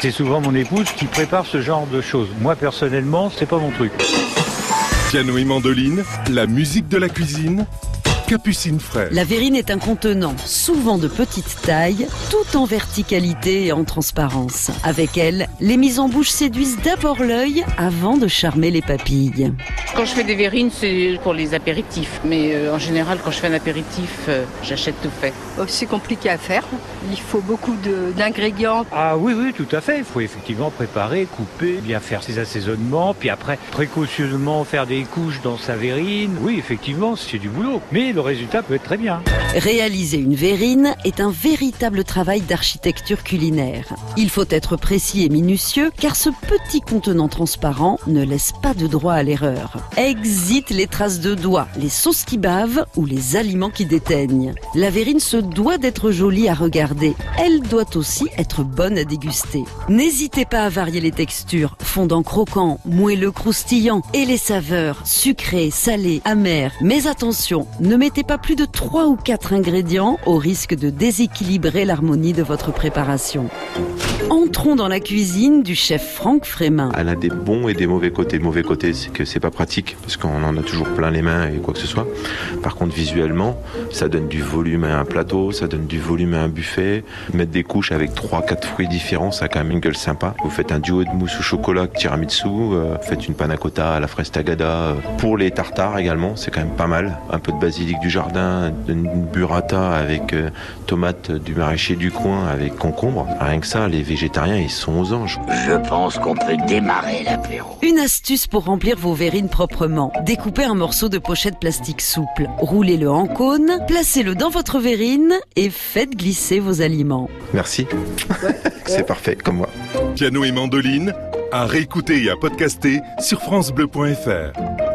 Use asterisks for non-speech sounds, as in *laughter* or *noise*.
C'est souvent mon épouse qui prépare ce genre de choses. Moi personnellement, c'est pas mon truc. Piano et mandoline, la musique de la cuisine, Capucine Frère. La verrine est un contenant, souvent de petite taille, tout en verticalité et en transparence. Avec elle, les mises en bouche séduisent d'abord l'œil avant de charmer les papilles. Quand je fais des verrines, c'est pour les apéritifs. Mais euh, en général, quand je fais un apéritif, euh, j'achète tout fait. Oh, c'est compliqué à faire. Il faut beaucoup d'ingrédients. Ah oui, oui, tout à fait. Il faut effectivement préparer, couper, bien faire ses assaisonnements, puis après précautionneusement faire des couches dans sa verrine. Oui, effectivement, c'est du boulot. Mais le résultat peut être très bien. Réaliser une verrine est un véritable travail d'architecture culinaire. Il faut être précis et minutieux car ce petit contenant transparent ne laisse pas de droit à l'erreur. Exit les traces de doigts, les sauces qui bavent ou les aliments qui déteignent. La verrine se doit d'être jolie à regarder. Elle doit aussi être bonne à déguster. N'hésitez pas à varier les textures, fondant croquant, moelleux croustillant et les saveurs, sucrées, salées, amères. Mais attention, ne mettez pas plus de 3 ou 4 ingrédients au risque de déséquilibrer l'harmonie de votre préparation. Entrons dans la cuisine du chef Franck Frémin. Elle a des bons et des mauvais côtés. Mauvais côté, c'est que c'est pas pratique parce qu'on en a toujours plein les mains et quoi que ce soit. Par contre, visuellement, ça donne du volume à un plateau, ça donne du volume à un buffet. Mettre des couches avec trois, quatre fruits différents, ça a quand même une gueule sympa. Vous faites un duo de mousse au chocolat, tiramisu, euh, faites une panna cotta à la fraise tagada. euh. Pour les tartares également, c'est quand même pas mal. Un peu de basilic du jardin, une burrata avec euh, tomates du maraîcher du coin avec concombre. Rien que ça, les végétariens, ils sont aux anges. Je pense qu'on peut démarrer l'apéro. Une astuce pour remplir vos verrines proprement. Découpez un morceau de pochette plastique souple, roulez-le en cône, placez-le dans votre verrine et faites glisser vos aliments. Merci. *laughs* c'est parfait, comme moi. Piano et mandoline, à réécouter et à podcaster sur FranceBleu.fr.